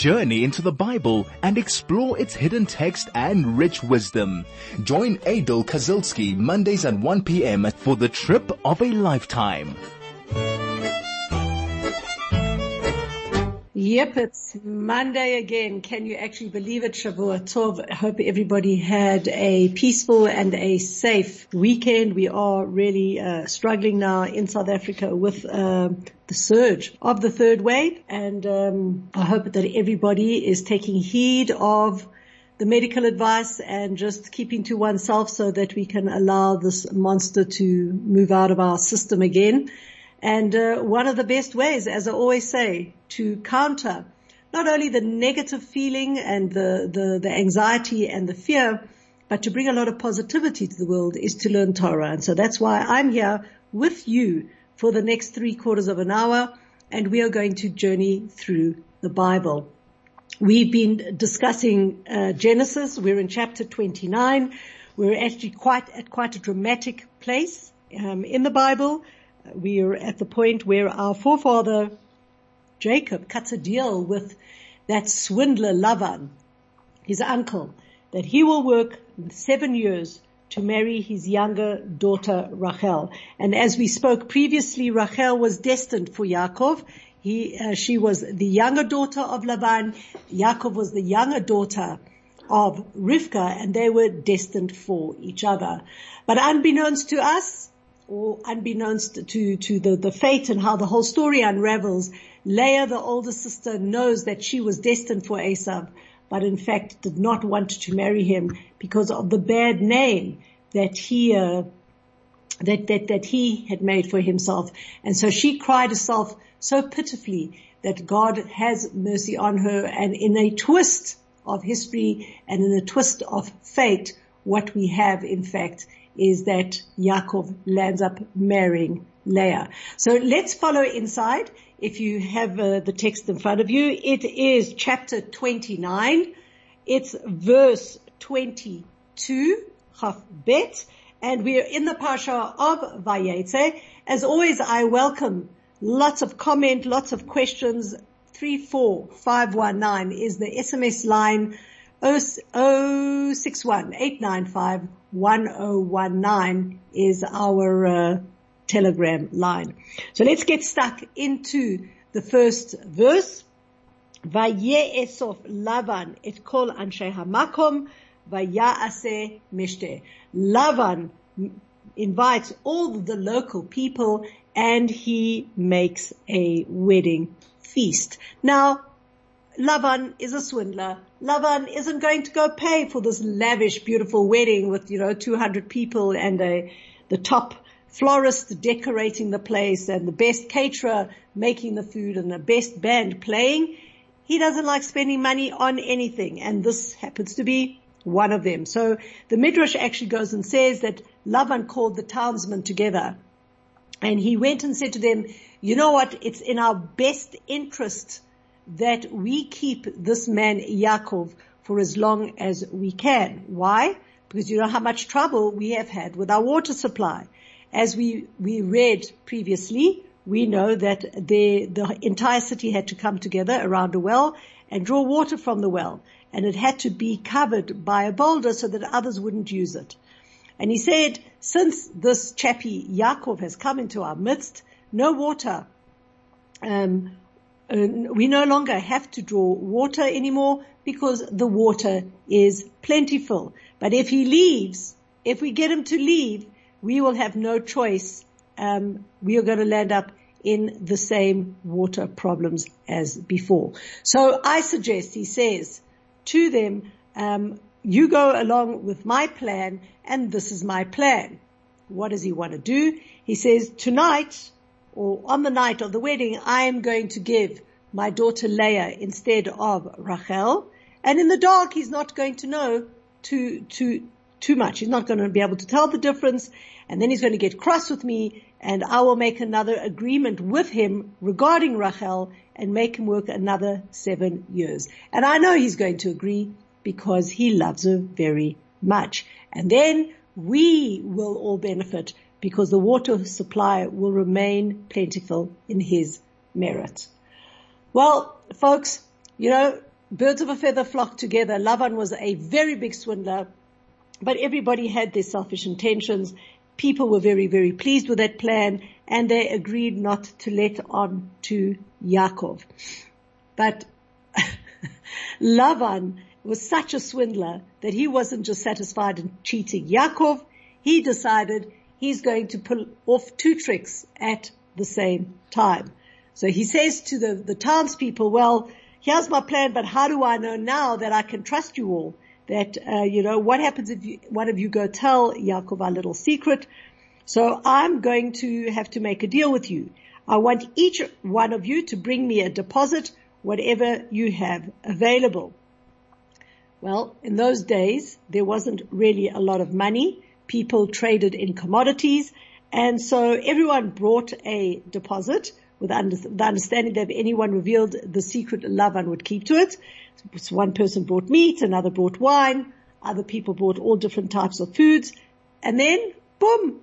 journey into the Bible and explore its hidden text and rich wisdom. Join Aidel Kazilsky Mondays at 1 p.m. for the trip of a lifetime. Yep, it's Monday again. Can you actually believe it? Shavua Tov. I hope everybody had a peaceful and a safe weekend. We are really uh, struggling now in South Africa with uh, the surge of the third wave, and um, I hope that everybody is taking heed of the medical advice and just keeping to oneself so that we can allow this monster to move out of our system again. And uh, one of the best ways, as I always say, to counter not only the negative feeling and the, the, the anxiety and the fear, but to bring a lot of positivity to the world is to learn Torah. And so that's why I'm here with you for the next three quarters of an hour and we are going to journey through the Bible. We've been discussing uh, Genesis. We're in chapter 29. We're actually quite at quite a dramatic place um, in the Bible we are at the point where our forefather Jacob cuts a deal with that swindler Lavan, his uncle, that he will work seven years to marry his younger daughter Rachel. And as we spoke previously, Rachel was destined for Yaakov. He, uh, she was the younger daughter of Laban. Yaakov was the younger daughter of Rivka, and they were destined for each other. But unbeknownst to us, or unbeknownst to, to the, the fate and how the whole story unravels, Leah, the older sister, knows that she was destined for Esav, but in fact did not want to marry him because of the bad name that he, uh, that, that, that he had made for himself. And so she cried herself so pitifully that God has mercy on her and in a twist of history and in a twist of fate, what we have in fact is that Yaakov lands up marrying Leah. So let's follow inside. If you have uh, the text in front of you, it is chapter 29. It's verse 22, Chaf Bet, and we are in the Parsha of Vayetze. As always, I welcome lots of comment, lots of questions. 34519 is the SMS line 061 895 1019 is our uh, telegram line. So let's get stuck into the first verse. Vaye'esof Lavan et kol hamakom vaya'ase mishte. Lavan invites all the local people and he makes a wedding feast. Now, Lavan is a swindler. Lavan isn't going to go pay for this lavish, beautiful wedding with, you know, 200 people and a, the top florist decorating the place and the best caterer making the food and the best band playing. He doesn't like spending money on anything and this happens to be one of them. So the Midrash actually goes and says that Lavan called the townsmen together and he went and said to them, you know what? It's in our best interest that we keep this man Yaakov for as long as we can. Why? Because you know how much trouble we have had with our water supply. As we, we read previously, we know that the, the entire city had to come together around a well and draw water from the well. And it had to be covered by a boulder so that others wouldn't use it. And he said, since this chappie Yaakov has come into our midst, no water um, we no longer have to draw water anymore because the water is plentiful. But if he leaves, if we get him to leave, we will have no choice. Um, we are going to land up in the same water problems as before. So I suggest, he says to them, um, you go along with my plan and this is my plan. What does he want to do? He says, tonight or on the night of the wedding, I am going to give my daughter Leah instead of Rachel. And in the dark, he's not going to know too, too, too much. He's not going to be able to tell the difference. And then he's going to get cross with me and I will make another agreement with him regarding Rachel and make him work another seven years. And I know he's going to agree because he loves her very much. And then we will all benefit because the water supply will remain plentiful in his merit. Well, folks, you know, birds of a feather flock together. Lavan was a very big swindler, but everybody had their selfish intentions. People were very, very pleased with that plan and they agreed not to let on to Yaakov. But Lavan was such a swindler that he wasn't just satisfied in cheating Yaakov. He decided he's going to pull off two tricks at the same time. So he says to the, the townspeople, well, here's my plan, but how do I know now that I can trust you all? That, uh, you know, what happens if you, one of you go tell Yaakov our little secret? So I'm going to have to make a deal with you. I want each one of you to bring me a deposit, whatever you have available. Well, in those days, there wasn't really a lot of money. People traded in commodities. And so everyone brought a deposit with the understanding that if anyone revealed the secret, Lavan would keep to it. So one person brought meat, another brought wine, other people brought all different types of foods. And then, boom,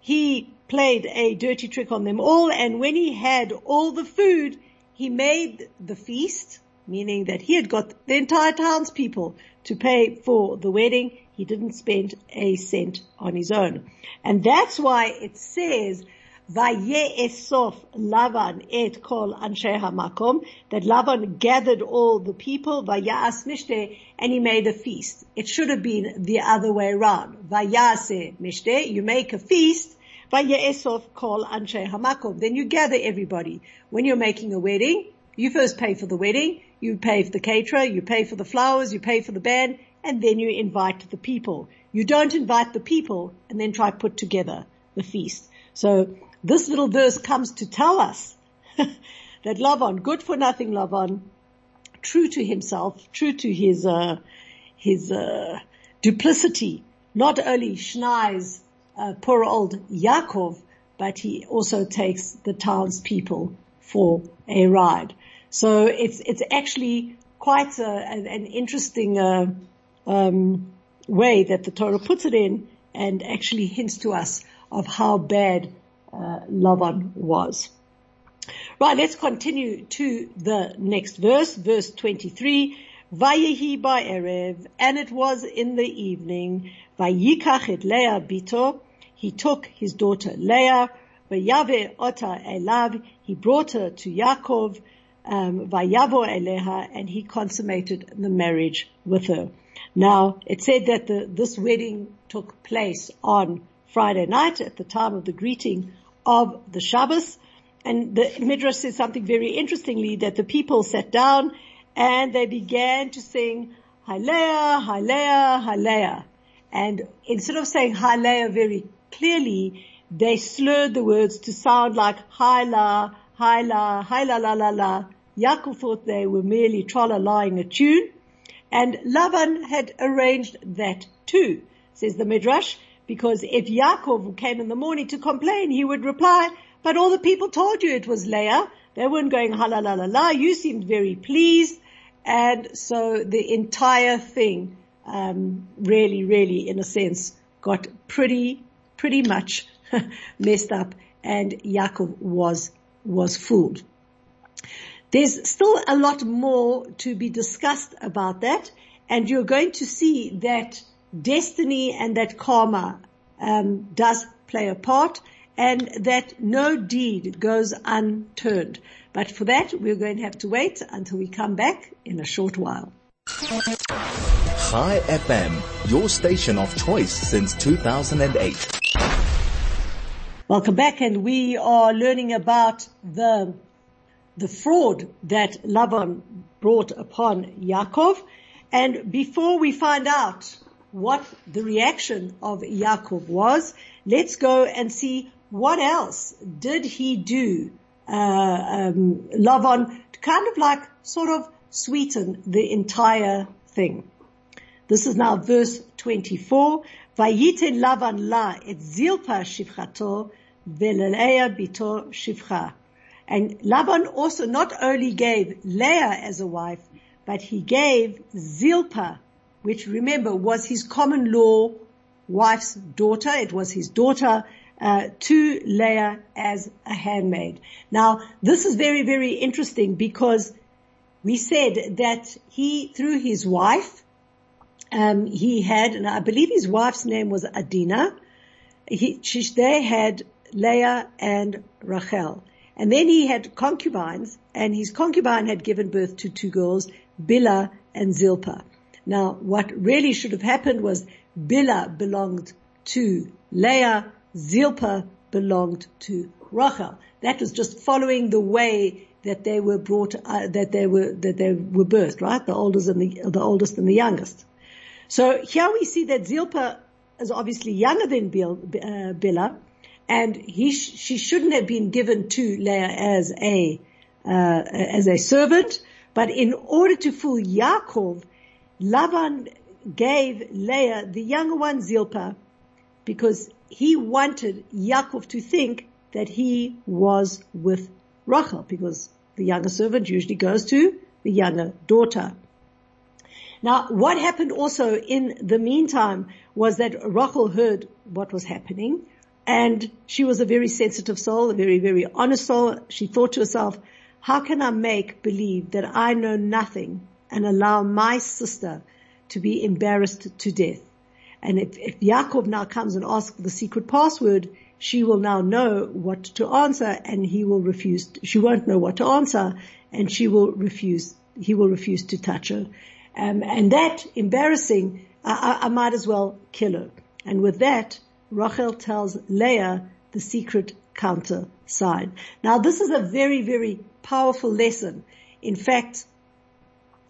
he played a dirty trick on them all. And when he had all the food, he made the feast meaning that he had got the entire townspeople to pay for the wedding. He didn't spend a cent on his own. And that's why it says, Vaye'esof Lavan et kol anshe hamakom, that Lavan gathered all the people, Vayas mishte, and he made a feast. It should have been the other way around. Vayase mishte, you make a feast, Vaye'esof kol anshe hamakom. Then you gather everybody. When you're making a wedding, you first pay for the wedding, you pay for the caterer, you pay for the flowers, you pay for the band, and then you invite the people. You don't invite the people and then try to put together the feast. So this little verse comes to tell us that Lavan, good for nothing Lavan, true to himself, true to his, uh, his, uh, duplicity, not only schneis, uh, poor old Yaakov, but he also takes the townspeople for a ride. So it's it's actually quite a, an, an, interesting uh, um, way that the Torah puts it in, and actually hints to us of how bad uh, Lavan was. Right, let's continue to the next verse, verse 23. Vayehi ba'erev, and it was in the evening, vayikach Leah bito, he took his daughter Leah, vayave ota elav, he brought her to Yaakov, um, Eleha, and he consummated the marriage with her. Now, it said that the, this wedding took place on Friday night at the time of the greeting of the Shabbos. And the Midrash says something very interestingly that the people sat down and they began to sing Halea, Halea, Halea. And instead of saying Halea very clearly, they slurred the words to sound like Haila, Haila, Haila la la la, Yaakov thought they were merely tra-la-lying a tune, and Lavan had arranged that too, says the Midrash, because if Yaakov came in the morning to complain, he would reply, but all the people told you it was Leah. They weren't going ha la la la la. You seemed very pleased. And so the entire thing, um, really, really, in a sense, got pretty, pretty much messed up and Yaakov was, was fooled. There's still a lot more to be discussed about that, and you're going to see that destiny and that karma um, does play a part, and that no deed goes unturned. But for that, we're going to have to wait until we come back in a short while. Chai FM, your station of choice since 2008. Welcome back, and we are learning about the the fraud that Laban brought upon Yaakov. And before we find out what the reaction of Yaakov was, let's go and see what else did he do, uh, um, to kind of like sort of sweeten the entire thing. This is now verse 24. Vayiten Lavan la et zilpa shivchato bito shivcha. And Laban also not only gave Leah as a wife, but he gave Zilpah, which remember was his common law wife's daughter. It was his daughter uh, to Leah as a handmaid. Now, this is very, very interesting because we said that he, through his wife, um, he had, and I believe his wife's name was Adina. He, she, they had Leah and Rachel. And then he had concubines, and his concubine had given birth to two girls, Bilhah and Zilpah. Now, what really should have happened was Bilhah belonged to Leah, Zilpah belonged to Rachel. That was just following the way that they were brought, uh, that they were, that they were birthed, right? The oldest and the, the oldest and the youngest. So here we see that Zilpah is obviously younger than Bil, uh, and he, sh- she shouldn't have been given to Leah as a, uh, as a servant, but in order to fool Yaakov, Lavan gave Leah, the younger one, Zilpah, because he wanted Yaakov to think that he was with Rachel, because the younger servant usually goes to the younger daughter. Now, what happened also in the meantime was that Rachel heard what was happening and she was a very sensitive soul, a very, very honest soul. She thought to herself, how can I make believe that I know nothing and allow my sister to be embarrassed to death? And if, if Yaakov now comes and asks for the secret password, she will now know what to answer and he will refuse, she won't know what to answer and she will refuse, he will refuse to touch her. Um, and that embarrassing, I, I, might as well kill her. And with that, Rachel tells Leah the secret counter sign. Now this is a very, very powerful lesson. In fact,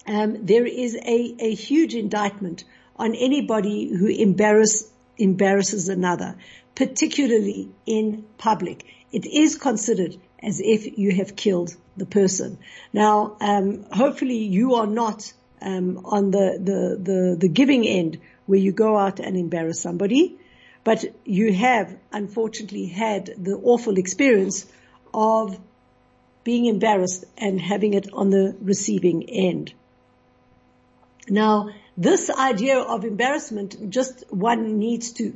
um, there is a, a huge indictment on anybody who embarrass, embarrasses another, particularly in public. It is considered as if you have killed the person. Now, um, hopefully you are not um, on the, the, the, the giving end where you go out and embarrass somebody, but you have unfortunately had the awful experience of being embarrassed and having it on the receiving end. Now, this idea of embarrassment, just one needs to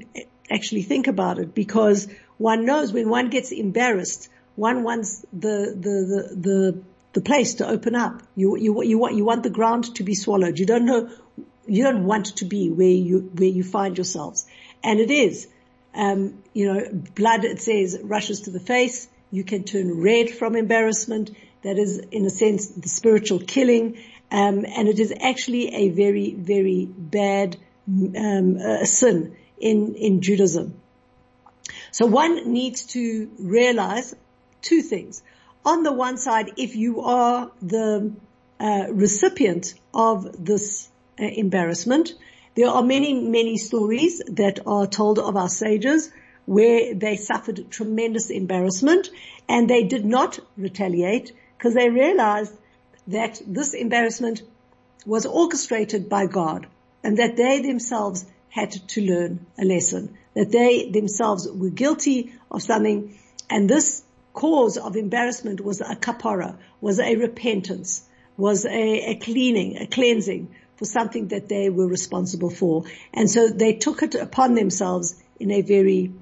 actually think about it because one knows when one gets embarrassed, one wants the, the, the, the the place to open up. You, you, you want, you want the ground to be swallowed. You don't know, you don't want to be where you, where you find yourselves. And it is, um, you know, blood, it says, rushes to the face. You can turn red from embarrassment. That is, in a sense, the spiritual killing. Um, and it is actually a very, very bad um, uh, sin in in Judaism. So one needs to realize two things on the one side, if you are the uh, recipient of this uh, embarrassment, there are many, many stories that are told of our sages where they suffered tremendous embarrassment and they did not retaliate because they realized that this embarrassment was orchestrated by God and that they themselves had to learn a lesson, that they themselves were guilty of something. And this cause of embarrassment was a kapara, was a repentance, was a, a cleaning, a cleansing for something that they were responsible for. And so they took it upon themselves in a very,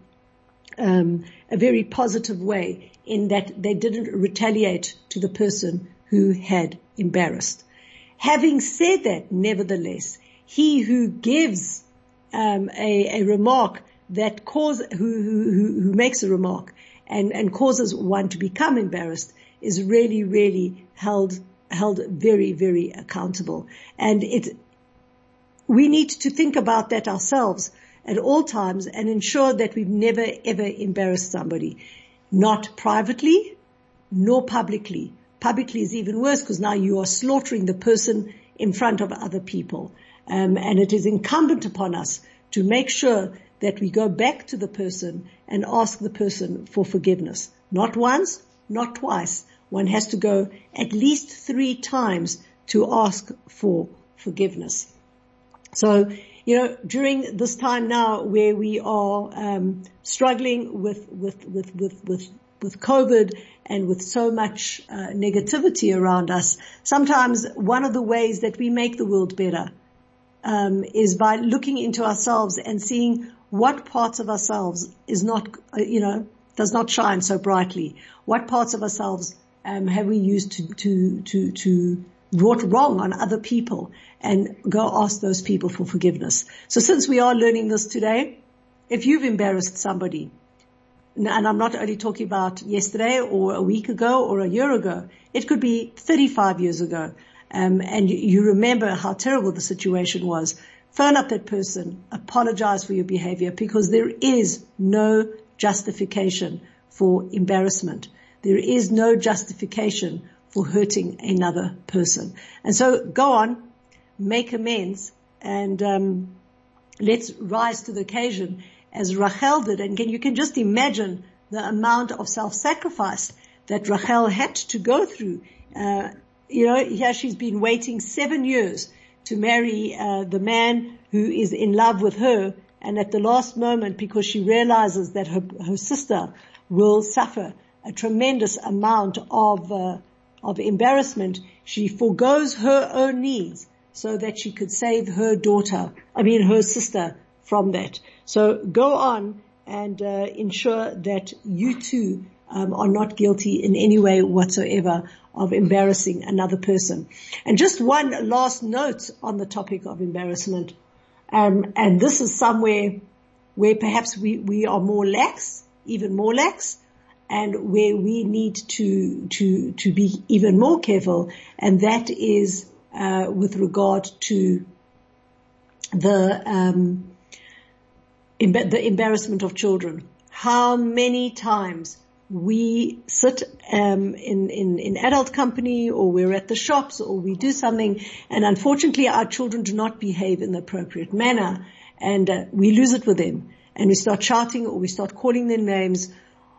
um, a very positive way in that they didn't retaliate to the person who had embarrassed. Having said that, nevertheless, he who gives um, a, a, remark that cause who, who, who makes a remark and, and causes one to become embarrassed is really, really held, held very, very accountable. And it, we need to think about that ourselves at all times and ensure that we've never ever embarrassed somebody. Not privately, nor publicly. Publicly is even worse because now you are slaughtering the person in front of other people. Um, and it is incumbent upon us to make sure that we go back to the person and ask the person for forgiveness. Not once, not twice. One has to go at least three times to ask for forgiveness. So, you know, during this time now where we are um, struggling with with with with with with COVID and with so much uh, negativity around us, sometimes one of the ways that we make the world better um, is by looking into ourselves and seeing what parts of ourselves is not, uh, you know, does not shine so brightly? What parts of ourselves um, have we used to to to to brought wrong on other people and go ask those people for forgiveness. So since we are learning this today, if you've embarrassed somebody, and I'm not only talking about yesterday or a week ago or a year ago, it could be 35 years ago, um, and you remember how terrible the situation was, phone up that person, apologize for your behavior because there is no justification for embarrassment. There is no justification for hurting another person. And so go on, make amends, and um, let's rise to the occasion as Rachel did. And can, you can just imagine the amount of self-sacrifice that Rachel had to go through. Uh, you know, here she's been waiting seven years to marry uh, the man who is in love with her, and at the last moment, because she realizes that her, her sister will suffer a tremendous amount of uh, of embarrassment, she forgoes her own needs so that she could save her daughter, I mean her sister from that. So go on and uh, ensure that you too um, are not guilty in any way whatsoever of embarrassing another person. And just one last note on the topic of embarrassment, um, and this is somewhere where perhaps we, we are more lax, even more lax, and where we need to to to be even more careful, and that is uh, with regard to the um, the embarrassment of children. How many times we sit um, in, in in adult company, or we're at the shops, or we do something, and unfortunately, our children do not behave in the appropriate manner, and uh, we lose it with them, and we start shouting, or we start calling their names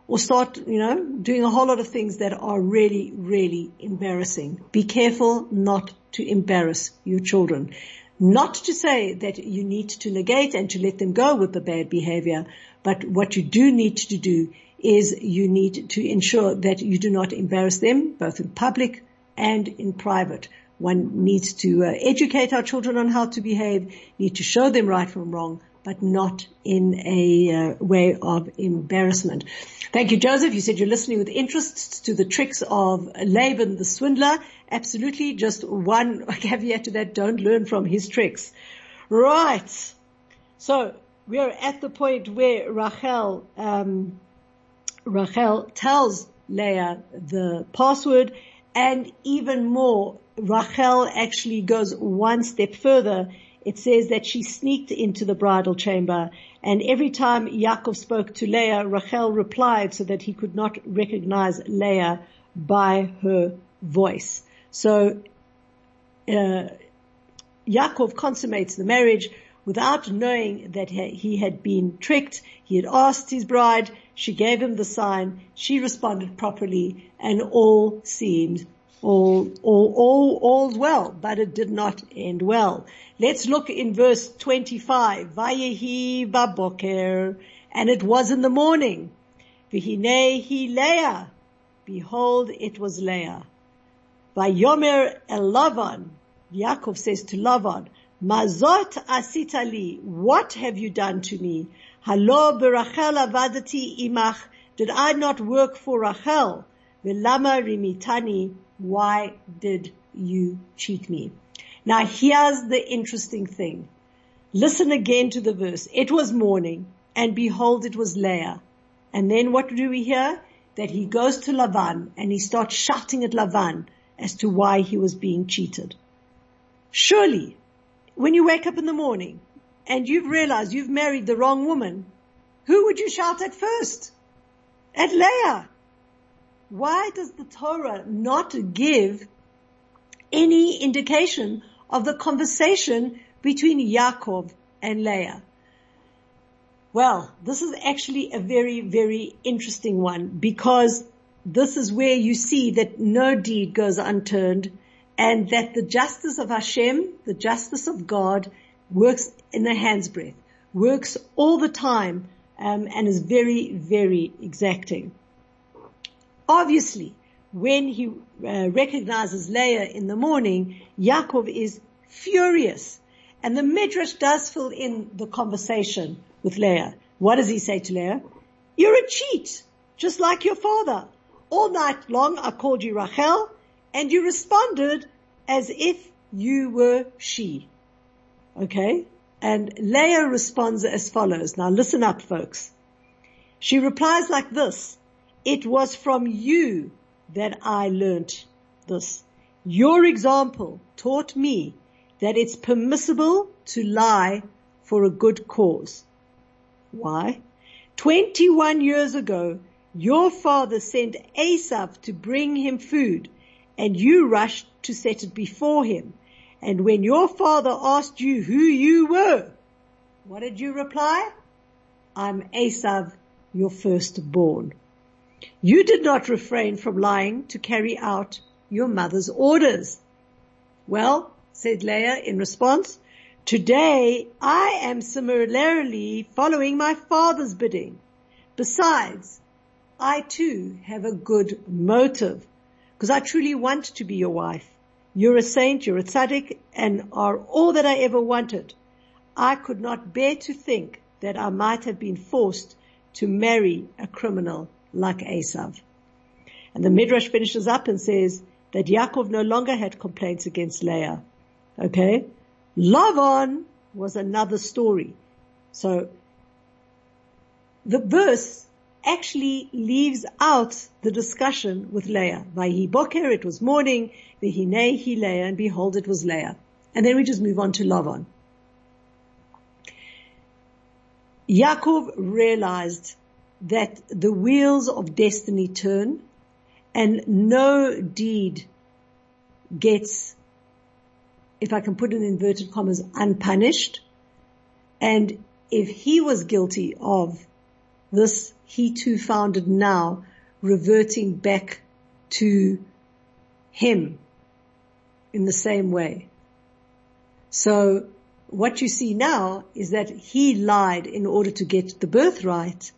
or start, you know, doing a whole lot of things that are really, really embarrassing. Be careful not to embarrass your children. Not to say that you need to negate and to let them go with the bad behavior, but what you do need to do is you need to ensure that you do not embarrass them, both in public and in private. One needs to uh, educate our children on how to behave, need to show them right from wrong, but not in a uh, way of embarrassment. Thank you, Joseph. You said you're listening with interest to the tricks of Laban the swindler. Absolutely. Just one caveat to that. Don't learn from his tricks. Right. So we are at the point where Rachel, um, Rachel tells Leah the password and even more, Rachel actually goes one step further it says that she sneaked into the bridal chamber and every time Yaakov spoke to Leah, Rachel replied so that he could not recognize Leah by her voice. So, uh, Yaakov consummates the marriage without knowing that he had been tricked. He had asked his bride. She gave him the sign. She responded properly and all seemed all, all, all, all's well, but it did not end well. Let's look in verse 25. Vayehi baboker, and it was in the morning. Hi Leah. Behold, it was Leah. Vayomer el Lavan. Yaakov says to Lavan, Mazot asitali. What have you done to me? Halo berachel avadati imach. Did I not work for Rachel? Velama rimitani. Why did you cheat me? Now here's the interesting thing. Listen again to the verse. It was morning and behold it was Leah. And then what do we hear? That he goes to Lavan and he starts shouting at Lavan as to why he was being cheated. Surely, when you wake up in the morning and you've realized you've married the wrong woman, who would you shout at first? At Leah. Why does the Torah not give any indication of the conversation between Yaakov and Leah. Well, this is actually a very, very interesting one because this is where you see that no deed goes unturned and that the justice of Hashem, the justice of God works in a hand's breadth, works all the time um, and is very, very exacting. Obviously, when he uh, recognizes Leah in the morning, Yaakov is furious. And the Midrash does fill in the conversation with Leah. What does he say to Leah? You're a cheat, just like your father. All night long I called you Rachel, and you responded as if you were she. Okay? And Leah responds as follows. Now listen up, folks. She replies like this. It was from you that I learnt this. Your example taught me that it's permissible to lie for a good cause. Why? 21 years ago, your father sent Esav to bring him food and you rushed to set it before him. And when your father asked you who you were, what did you reply? I'm Esav, your firstborn. You did not refrain from lying to carry out your mother's orders. Well, said Leah in response, today I am similarly following my father's bidding. Besides, I too have a good motive because I truly want to be your wife. You're a saint, you're a tzaddik, and are all that I ever wanted. I could not bear to think that I might have been forced to marry a criminal like Esav. And the Midrash finishes up and says that Yaakov no longer had complaints against Leah. Okay? Lavan was another story. So the verse actually leaves out the discussion with Leah. Vayhi boker, it was morning, v'hinei hi Leah, and behold, it was Leah. And then we just move on to Lavan. Yaakov realized that the wheels of destiny turn and no deed gets, if I can put it in inverted commas, unpunished. And if he was guilty of this he too found it now reverting back to him in the same way. So what you see now is that he lied in order to get the birthright.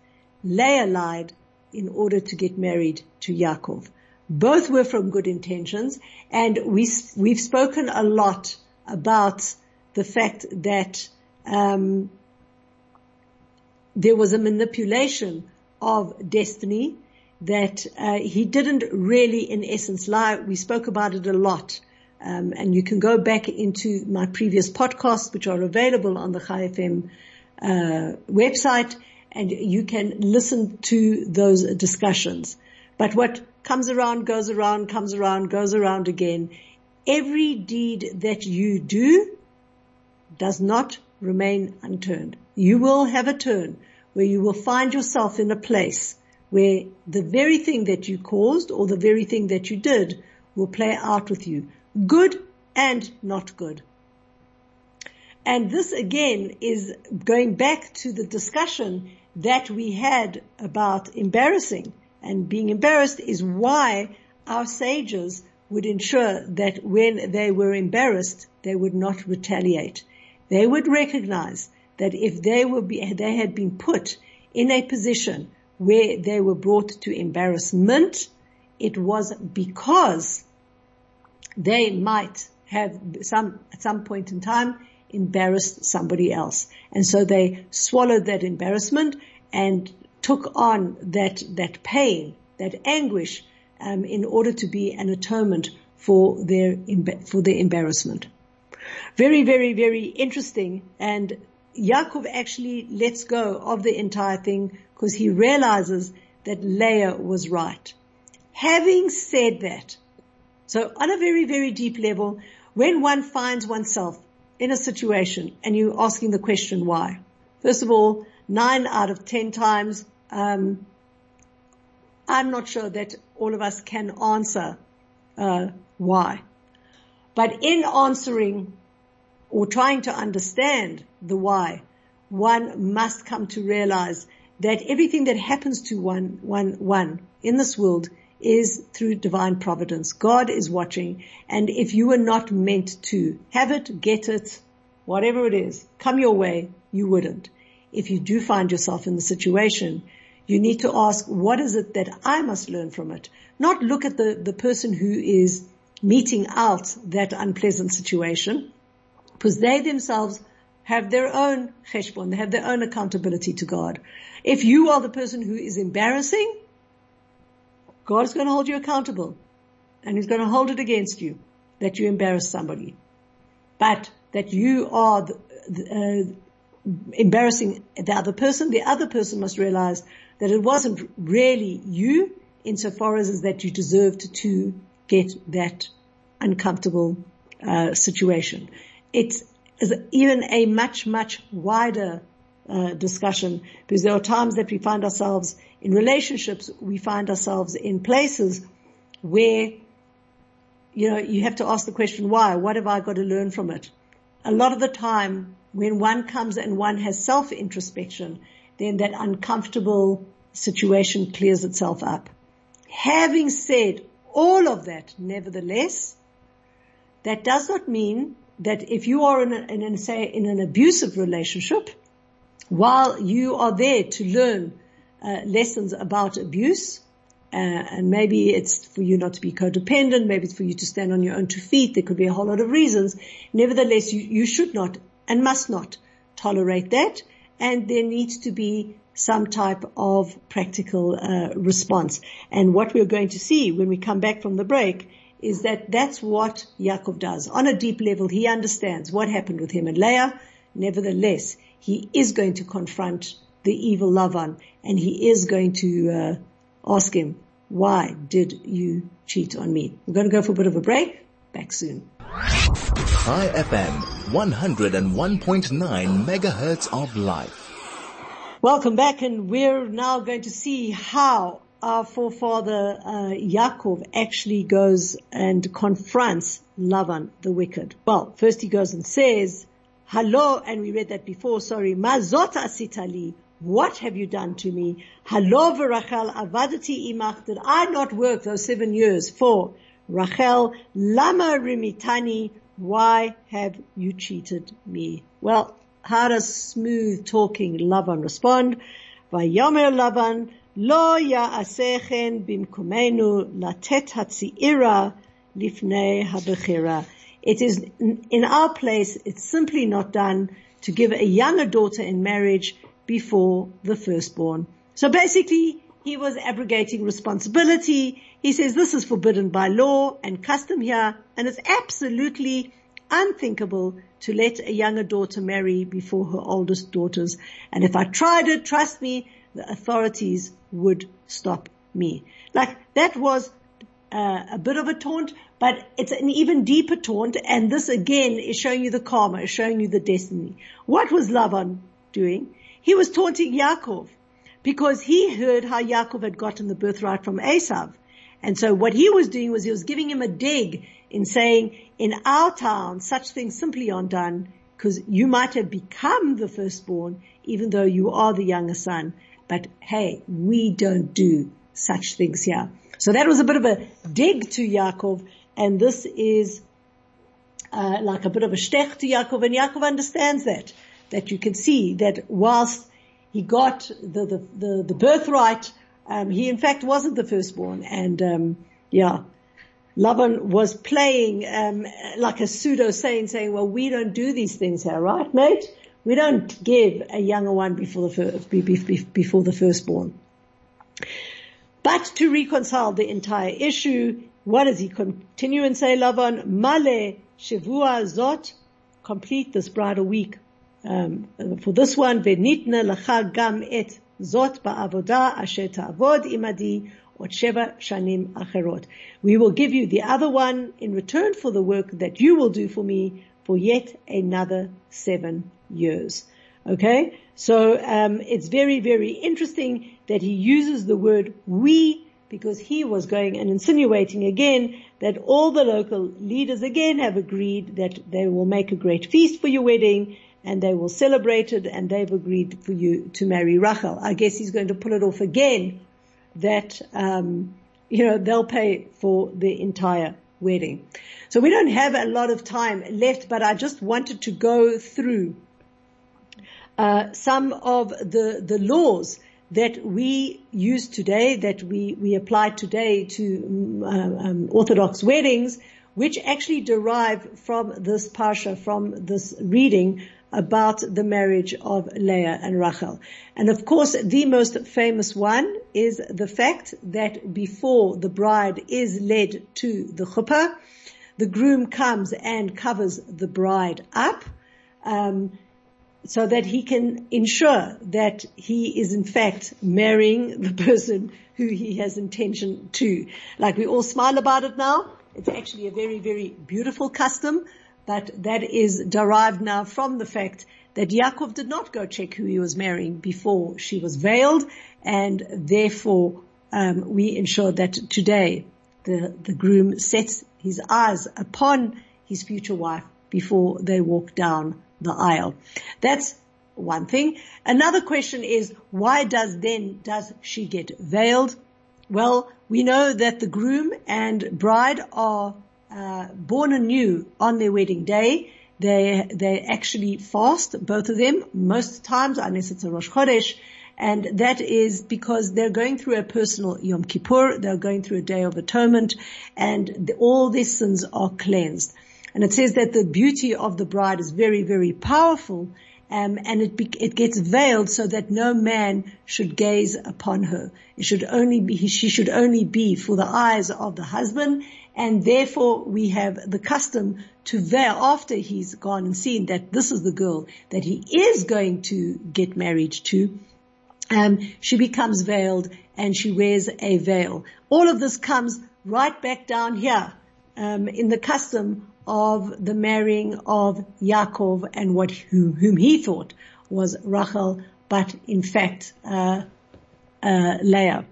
Leah lied in order to get married to Yaakov. Both were from good intentions and we, we've spoken a lot about the fact that, um, there was a manipulation of destiny that uh, he didn't really, in essence, lie. We spoke about it a lot. Um, and you can go back into my previous podcasts, which are available on the Chai FM uh, website, and you can listen to those discussions. But what comes around, goes around, comes around, goes around again. Every deed that you do does not remain unturned. You will have a turn where you will find yourself in a place where the very thing that you caused or the very thing that you did will play out with you. Good and not good. And this again is going back to the discussion that we had about embarrassing and being embarrassed is why our sages would ensure that when they were embarrassed, they would not retaliate. They would recognize that if they were, be, they had been put in a position where they were brought to embarrassment, it was because they might have some, at some point in time, embarrassed somebody else. And so they swallowed that embarrassment and took on that, that pain, that anguish, um, in order to be an atonement for their, for their embarrassment. Very, very, very interesting. And Yaakov actually lets go of the entire thing because he realizes that Leah was right. Having said that, so on a very, very deep level, when one finds oneself in a situation and you're asking the question why, first of all, nine out of ten times, um, I'm not sure that all of us can answer uh, why. But in answering or trying to understand the why, one must come to realize that everything that happens to one, one, one in this world is through divine providence. God is watching. And if you were not meant to have it, get it, whatever it is, come your way, you wouldn't. If you do find yourself in the situation, you need to ask, what is it that I must learn from it? Not look at the, the person who is meeting out that unpleasant situation because they themselves have their own cheshbon, they have their own accountability to God. If you are the person who is embarrassing, God is going to hold you accountable and he's going to hold it against you. that you embarrass somebody, but that you are the, the, uh, embarrassing the other person. The other person must realize that it wasn't really you insofar as that you deserved to get that uncomfortable uh, situation. It's even a much, much wider uh, discussion because there are times that we find ourselves in relationships, we find ourselves in places where, you know, you have to ask the question, why? What have I got to learn from it? A lot of the time when one comes and one has self-introspection, then that uncomfortable situation clears itself up. Having said all of that, nevertheless, that does not mean that if you are in, a, in say, in an abusive relationship, while you are there to learn uh, lessons about abuse, uh, and maybe it's for you not to be codependent, maybe it's for you to stand on your own two feet. There could be a whole lot of reasons. Nevertheless, you, you should not and must not tolerate that, and there needs to be some type of practical uh, response. And what we're going to see when we come back from the break is that that's what Yaakov does. On a deep level, he understands what happened with him and Leah. Nevertheless, he is going to confront the evil Lavan and he is going to uh, ask him, why did you cheat on me? We're going to go for a bit of a break. Back soon. Chai FM, 101.9 megahertz of life. Welcome back and we're now going to see how our forefather uh, Yaakov actually goes and confronts Lavan the wicked. Well, first he goes and says, Hello, and we read that before, sorry, Mazot asitali, what have you done to me? Halo v'Rachel avadati imach, did I not work those seven years for Rachel? Lama rimitani, why have you cheated me? Well, how does smooth talking Lavan respond? Vayomer Lavan, lo ya'asehen bimkumenu latet hatzi'ira lifnei habechira. It is in our place, it's simply not done to give a younger daughter in marriage before the firstborn. So basically, he was abrogating responsibility. He says this is forbidden by law and custom here, and it's absolutely unthinkable to let a younger daughter marry before her oldest daughters. And if I tried it, trust me, the authorities would stop me. Like that was uh, a bit of a taunt, but it's an even deeper taunt. And this again is showing you the karma, is showing you the destiny. What was Lavan doing? He was taunting Yaakov because he heard how Yaakov had gotten the birthright from Esav. And so what he was doing was he was giving him a dig in saying, in our town, such things simply aren't done because you might have become the firstborn even though you are the younger son. But hey, we don't do such things here. So that was a bit of a dig to Yaakov and this is uh, like a bit of a stech to Yaakov and Yaakov understands that, that you can see that whilst he got the, the, the, the birthright, um, he in fact wasn't the firstborn and, um, yeah, Laban was playing um, like a pseudo saint, saying, "Well, we don't do these things here, right, mate? We don't give a younger one before the before the firstborn." But to reconcile the entire issue, what does he continue and say, Laban? Male shivua zot, complete this bridal week. Um, for this one. We will give you the other one in return for the work that you will do for me for yet another seven years. Okay, so um, it's very, very interesting that he uses the word we because he was going and insinuating again that all the local leaders again have agreed that they will make a great feast for your wedding and they will celebrate it and they've agreed for you to marry Rachel. I guess he's going to pull it off again that, um, you know, they'll pay for the entire wedding. So we don't have a lot of time left, but I just wanted to go through uh, some of the the laws that we use today, that we we apply today to um, um, Orthodox weddings, which actually derive from this parsha, from this reading about the marriage of Leah and Rachel. And of course, the most famous one is the fact that before the bride is led to the chuppah, the groom comes and covers the bride up, um, so that he can ensure that he is in fact marrying the person who he has intention to. Like we all smile about it now. It's actually a very, very beautiful custom, but that is derived now from the fact that Yaakov did not go check who he was marrying before she was veiled, and therefore um, we ensure that today the the groom sets his eyes upon his future wife before they walk down the aisle. That's one thing. Another question is why does then does she get veiled? Well, we know that the groom and bride are uh, born anew on their wedding day. They they actually fast, both of them, most times, unless it's a Rosh Chodesh, and that is because they're going through a personal Yom Kippur, they're going through a Day of Atonement, and the, all their sins are cleansed. And it says that the beauty of the bride is very, very powerful, um, and it be, it gets veiled so that no man should gaze upon her. It should only be she should only be for the eyes of the husband, and therefore we have the custom to veil after he's gone and seen that this is the girl that he is going to get married to. Um, she becomes veiled and she wears a veil. All of this comes right back down here um, in the custom of the marrying of Yaakov and what whom, whom he thought was Rachel, but in fact uh, uh, Leah.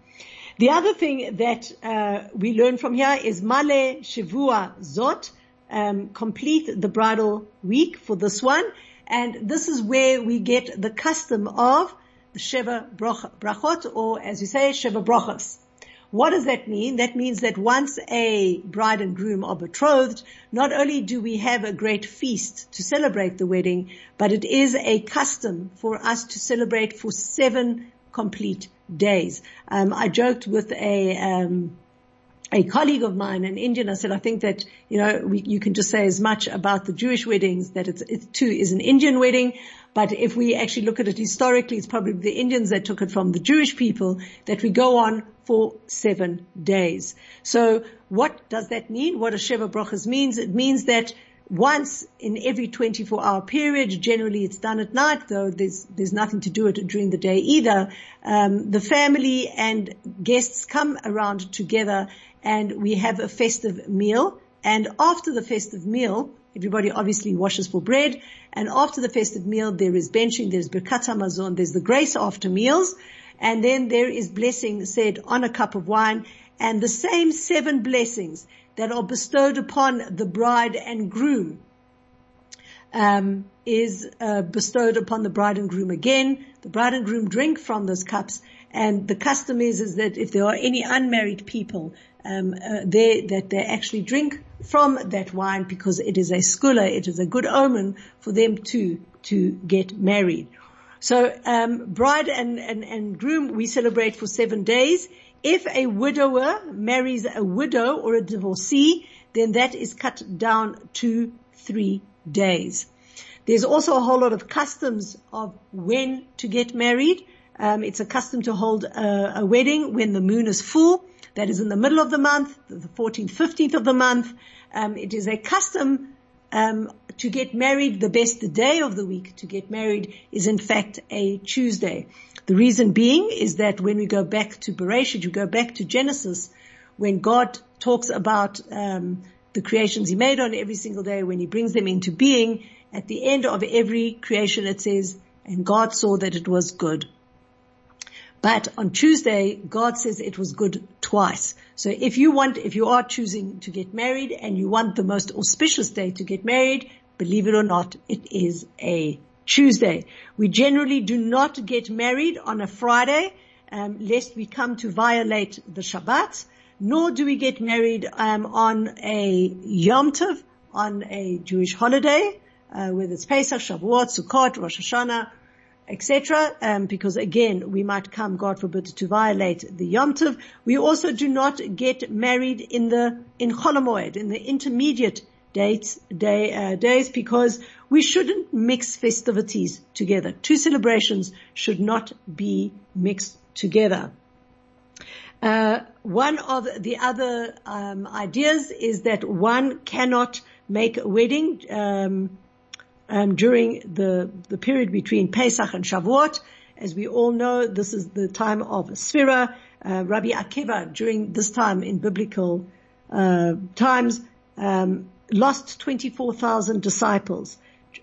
The other thing that uh, we learn from here is Male Shivua Zot, um, complete the bridal week for this one, and this is where we get the custom of Sheva Brachot, or as you say, Sheva Brachos. What does that mean? That means that once a bride and groom are betrothed, not only do we have a great feast to celebrate the wedding, but it is a custom for us to celebrate for seven complete days. Um, I joked with a um, a colleague of mine, an Indian, I said, I think that, you know, we, you can just say as much about the Jewish weddings that it's, it too is an Indian wedding. But if we actually look at it historically, it's probably the Indians that took it from the Jewish people that we go on for seven days. So what does that mean? What a Sheva Brachas means? It means that once in every 24 hour period, generally it's done at night, though there's, there's nothing to do it during the day either. Um, the family and guests come around together and we have a festive meal. And after the festive meal, everybody obviously washes for bread. And after the festive meal, there is benching, there's Birkat Hamazon, there's the grace after meals. And then there is blessing said on a cup of wine and the same seven blessings that are bestowed upon the bride and groom um, is uh, bestowed upon the bride and groom again. The bride and groom drink from those cups, and the custom is is that if there are any unmarried people um, uh, there, that they actually drink from that wine because it is a segula, it is a good omen for them to to get married. So um, bride and, and, and groom we celebrate for seven days. If a widower marries a widow or a divorcee, then that is cut down to three days. There's also a whole lot of customs of when to get married. Um, it's a custom to hold a, a, wedding when the moon is full. That is in the middle of the month, the 14th, 15th of the month. Um, it is a custom um, to get married. The best day of the week to get married is in fact a Tuesday. The reason being is that when we go back to Bereshit, you go back to Genesis, when God talks about um, the creations He made on every single day, when He brings them into being, at the end of every creation it says, and God saw that it was good. But on Tuesday, God says it was good twice. So if you want, if you are choosing to get married and you want the most auspicious day to get married, believe it or not, it is a Tuesday. We generally do not get married on a Friday, um, lest we come to violate the Shabbat, nor do we get married um, on a Yom Tov, on a Jewish holiday, uh, whether it's Pesach, Shavuot, Sukkot, Rosh Hashanah, etc. Um, because again, we might come, God forbid, to violate the Yom Tov. We also do not get married in the in Chol HaMoed, in the intermediate dates, day, uh, days, because we shouldn't mix festivities together. Two celebrations should not be mixed together. Uh, one of the other um, ideas is that one cannot make a wedding um, um, during the the period between Pesach and Shavuot. As we all know, this is the time of Sphira. Uh, Rabbi Akiva, during this time in biblical uh, times, um, lost 24,000 disciples.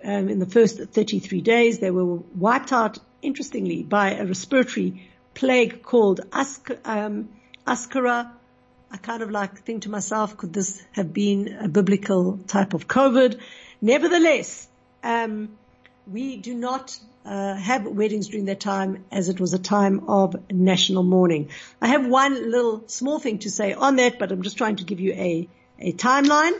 Um, in the first 33 days, they were wiped out, interestingly, by a respiratory plague called Ask, um, Askara. I kind of like think to myself, could this have been a biblical type of COVID? Nevertheless, um, we do not uh, have weddings during that time as it was a time of national mourning. I have one little small thing to say on that, but I'm just trying to give you a, a timeline.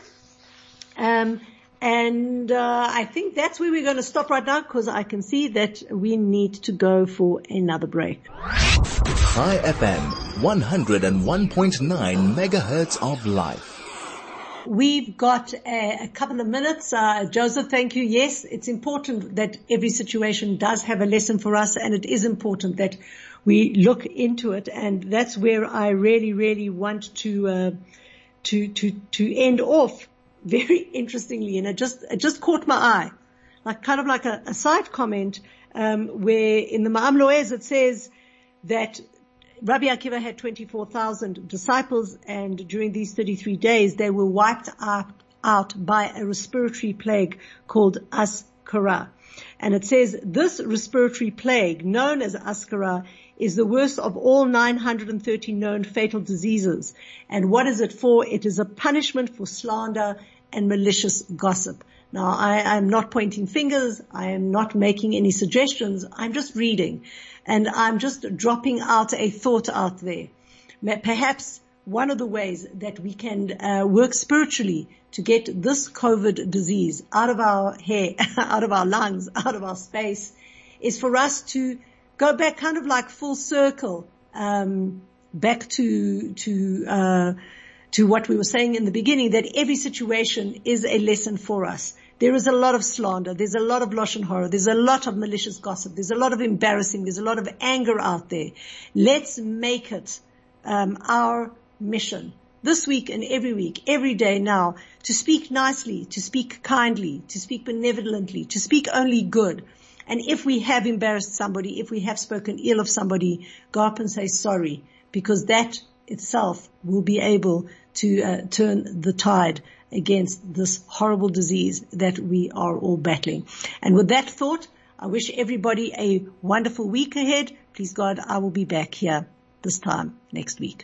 Um, and uh, I think that's where we're going to stop right now because I can see that we need to go for another break. Chai FM, 101.9 megahertz of life. We've got a, a couple of minutes. Uh, Joseph, thank you. Yes, it's important that every situation does have a lesson for us and it is important that we look into it. And that's where I really, really want to, uh, to, to, to end off very interestingly. And it just, it just caught my eye, like kind of like a, a side comment, um, where in the Me'am Lo'ez it says that Rabbi Akiva had 24,000 disciples and during these 33 days they were wiped out, out by a respiratory plague called Askara. And it says this respiratory plague known as Askara is the worst of all 930 known fatal diseases. And what is it for? It is a punishment for slander and malicious gossip. Now I am not pointing fingers. I am not making any suggestions. I'm just reading and I'm just dropping out a thought out there. Perhaps one of the ways that we can uh, work spiritually to get this COVID disease out of our hair, out of our lungs, out of our space is for us to go back kind of like full circle, um, back to, to, uh, to what we were saying in the beginning, that every situation is a lesson for us. There is a lot of slander. There's a lot of lashon hara. There's a lot of malicious gossip. There's a lot of embarrassing. There's a lot of anger out there. Let's make it um, our mission this week and every week, every day now, to speak nicely, to speak kindly, to speak benevolently, to speak only good. And if we have embarrassed somebody, if we have spoken ill of somebody, go up and say sorry, because that itself will be able to uh, turn the tide against this horrible disease that we are all battling. And with that thought, I wish everybody a wonderful week ahead. Please God, I will be back here this time next week.